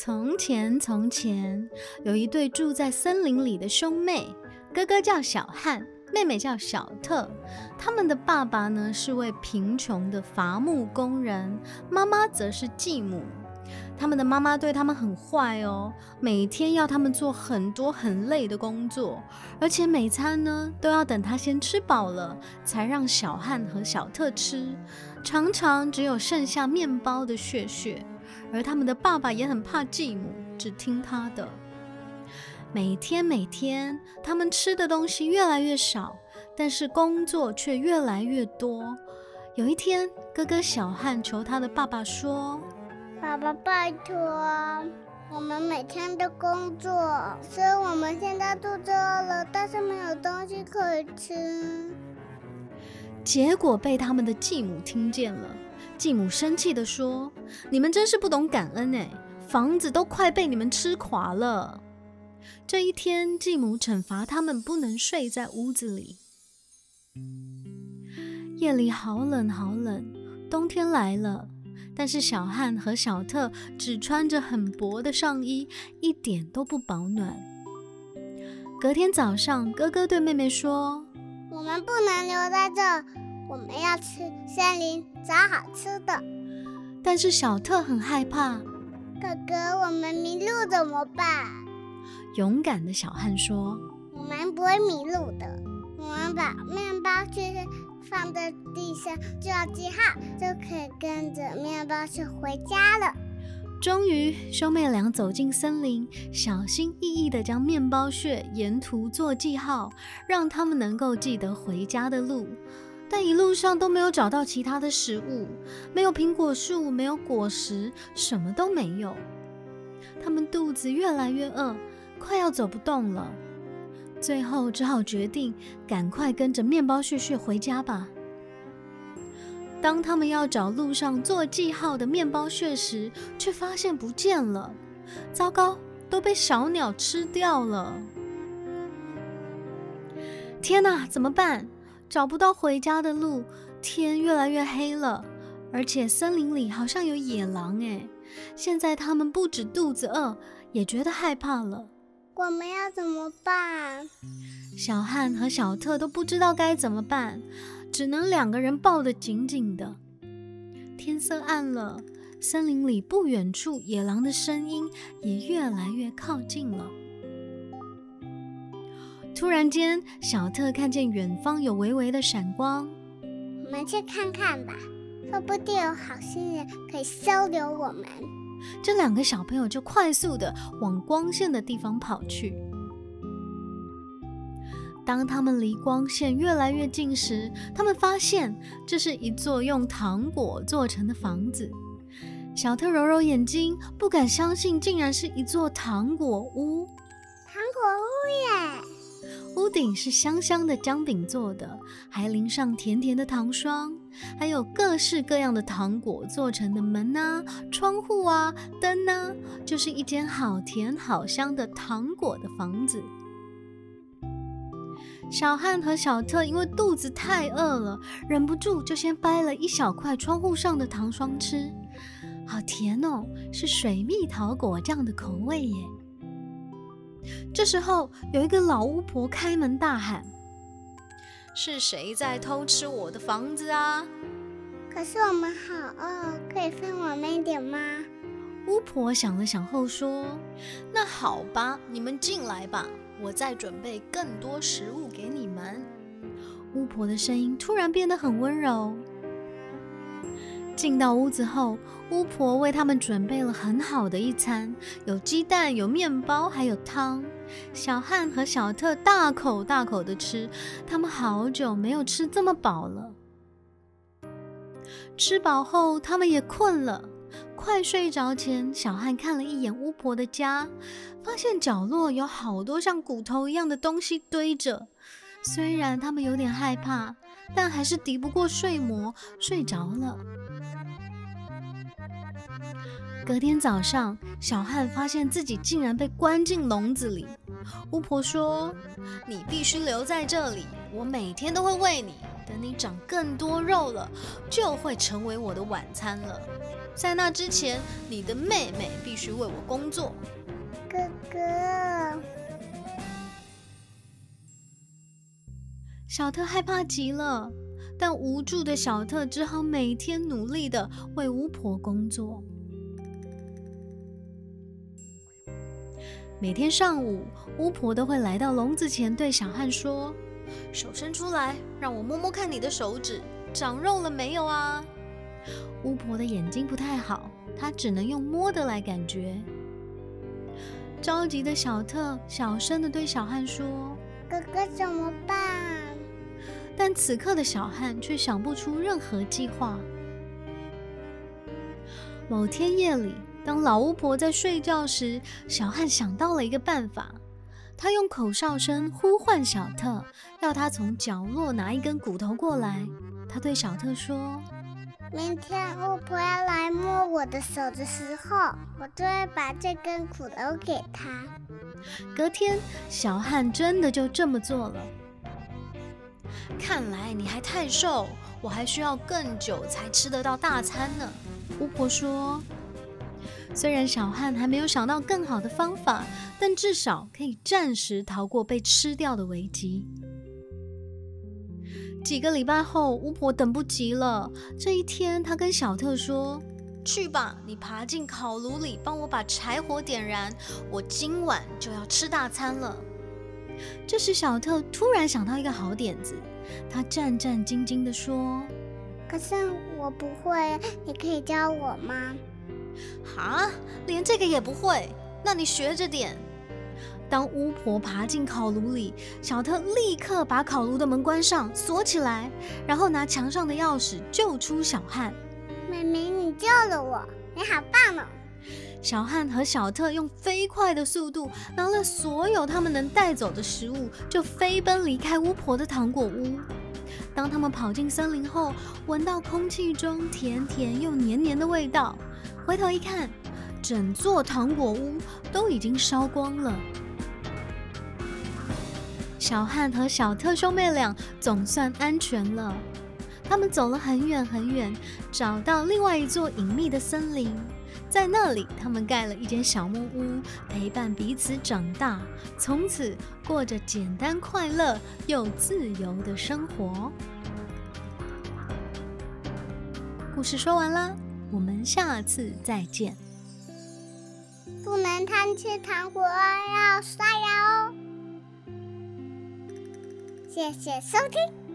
从前，从前有一对住在森林里的兄妹，哥哥叫小汉，妹妹叫小特。他们的爸爸呢是位贫穷的伐木工人，妈妈则是继母。他们的妈妈对他们很坏哦，每天要他们做很多很累的工作，而且每餐呢都要等他先吃饱了，才让小汉和小特吃，常常只有剩下面包的屑屑。而他们的爸爸也很怕继母，只听他的。每天每天，他们吃的东西越来越少，但是工作却越来越多。有一天，哥哥小汉求他的爸爸说：“爸爸，拜托，我们每天都工作，所以我们现在肚子饿了，但是没有东西可以吃。”结果被他们的继母听见了。继母生气地说：“你们真是不懂感恩哎！房子都快被你们吃垮了。”这一天，继母惩罚他们不能睡在屋子里。夜里好冷好冷，冬天来了。但是小汉和小特只穿着很薄的上衣，一点都不保暖。隔天早上，哥哥对妹妹说：“我们不能留在这。”我们要去森林找好吃的，但是小特很害怕。哥哥，我们迷路怎么办？勇敢的小汉说：“我们不会迷路的。我们把面包屑放在地上，就要记号，就可以跟着面包去回家了。”终于，兄妹俩走进森林，小心翼翼地将面包屑沿途做记号，让他们能够记得回家的路。但一路上都没有找到其他的食物，没有苹果树，没有果实，什么都没有。他们肚子越来越饿，快要走不动了。最后只好决定赶快跟着面包屑屑回家吧。当他们要找路上做记号的面包屑时，却发现不见了。糟糕，都被小鸟吃掉了！天哪，怎么办？找不到回家的路，天越来越黑了，而且森林里好像有野狼哎！现在他们不止肚子饿，也觉得害怕了。我们要怎么办？小汉和小特都不知道该怎么办，只能两个人抱得紧紧的。天色暗了，森林里不远处野狼的声音也越来越靠近了。突然间，小特看见远方有微微的闪光，我们去看看吧，说不定有好心人可以收留我们。这两个小朋友就快速的往光线的地方跑去。当他们离光线越来越近时，他们发现这是一座用糖果做成的房子。小特揉揉眼睛，不敢相信，竟然是一座糖果屋。糖果屋耶！屋顶是香香的姜饼做的，还淋上甜甜的糖霜，还有各式各样的糖果做成的门啊、窗户啊、灯呢，就是一间好甜好香的糖果的房子。小汉和小特因为肚子太饿了，忍不住就先掰了一小块窗户上的糖霜吃，好甜哦，是水蜜桃果酱的口味耶。这时候，有一个老巫婆开门大喊：“是谁在偷吃我的房子啊？”可是我们好饿，可以分我们一点吗？巫婆想了想后说：“那好吧，你们进来吧，我再准备更多食物给你们。”巫婆的声音突然变得很温柔。进到屋子后，巫婆为他们准备了很好的一餐，有鸡蛋，有面包，还有汤。小汉和小特大口大口的吃，他们好久没有吃这么饱了。吃饱后，他们也困了，快睡着前，小汉看了一眼巫婆的家，发现角落有好多像骨头一样的东西堆着。虽然他们有点害怕，但还是敌不过睡魔，睡着了。隔天早上，小汉发现自己竟然被关进笼子里。巫婆说：“你必须留在这里，我每天都会喂你。等你长更多肉了，就会成为我的晚餐了。”在那之前，你的妹妹必须为我工作。哥哥，小特害怕极了，但无助的小特只好每天努力的为巫婆工作。每天上午，巫婆都会来到笼子前，对小汉说：“手伸出来，让我摸摸看你的手指，长肉了没有啊？”巫婆的眼睛不太好，她只能用摸的来感觉。着急的小特小声的对小汉说：“哥哥怎么办？”但此刻的小汉却想不出任何计划。某天夜里。当老巫婆在睡觉时，小汉想到了一个办法。他用口哨声呼唤小特，要他从角落拿一根骨头过来。他对小特说：“明天巫婆要来摸我的手的时候，我就会把这根骨头给她。”隔天，小汉真的就这么做了。看来你还太瘦，我还需要更久才吃得到大餐呢。巫婆说。虽然小汉还没有想到更好的方法，但至少可以暂时逃过被吃掉的危机。几个礼拜后，巫婆等不及了。这一天，她跟小特说：“去吧，你爬进烤炉里，帮我把柴火点燃。我今晚就要吃大餐了。”这时，小特突然想到一个好点子，他战战兢兢地说：“可是我不会，你可以教我吗？”哈，连这个也不会？那你学着点。当巫婆爬进烤炉里，小特立刻把烤炉的门关上，锁起来，然后拿墙上的钥匙救出小汉。妹妹，你救了我，你好棒哦！小汉和小特用飞快的速度拿了所有他们能带走的食物，就飞奔离开巫婆的糖果屋。当他们跑进森林后，闻到空气中甜甜又黏黏的味道。回头一看，整座糖果屋都已经烧光了。小汉和小特兄妹俩总算安全了。他们走了很远很远，找到另外一座隐秘的森林，在那里，他们盖了一间小木屋，陪伴彼此长大，从此过着简单快乐又自由的生活。故事说完了。我们下次再见。不能贪吃糖果，要刷牙哦。谢谢收听。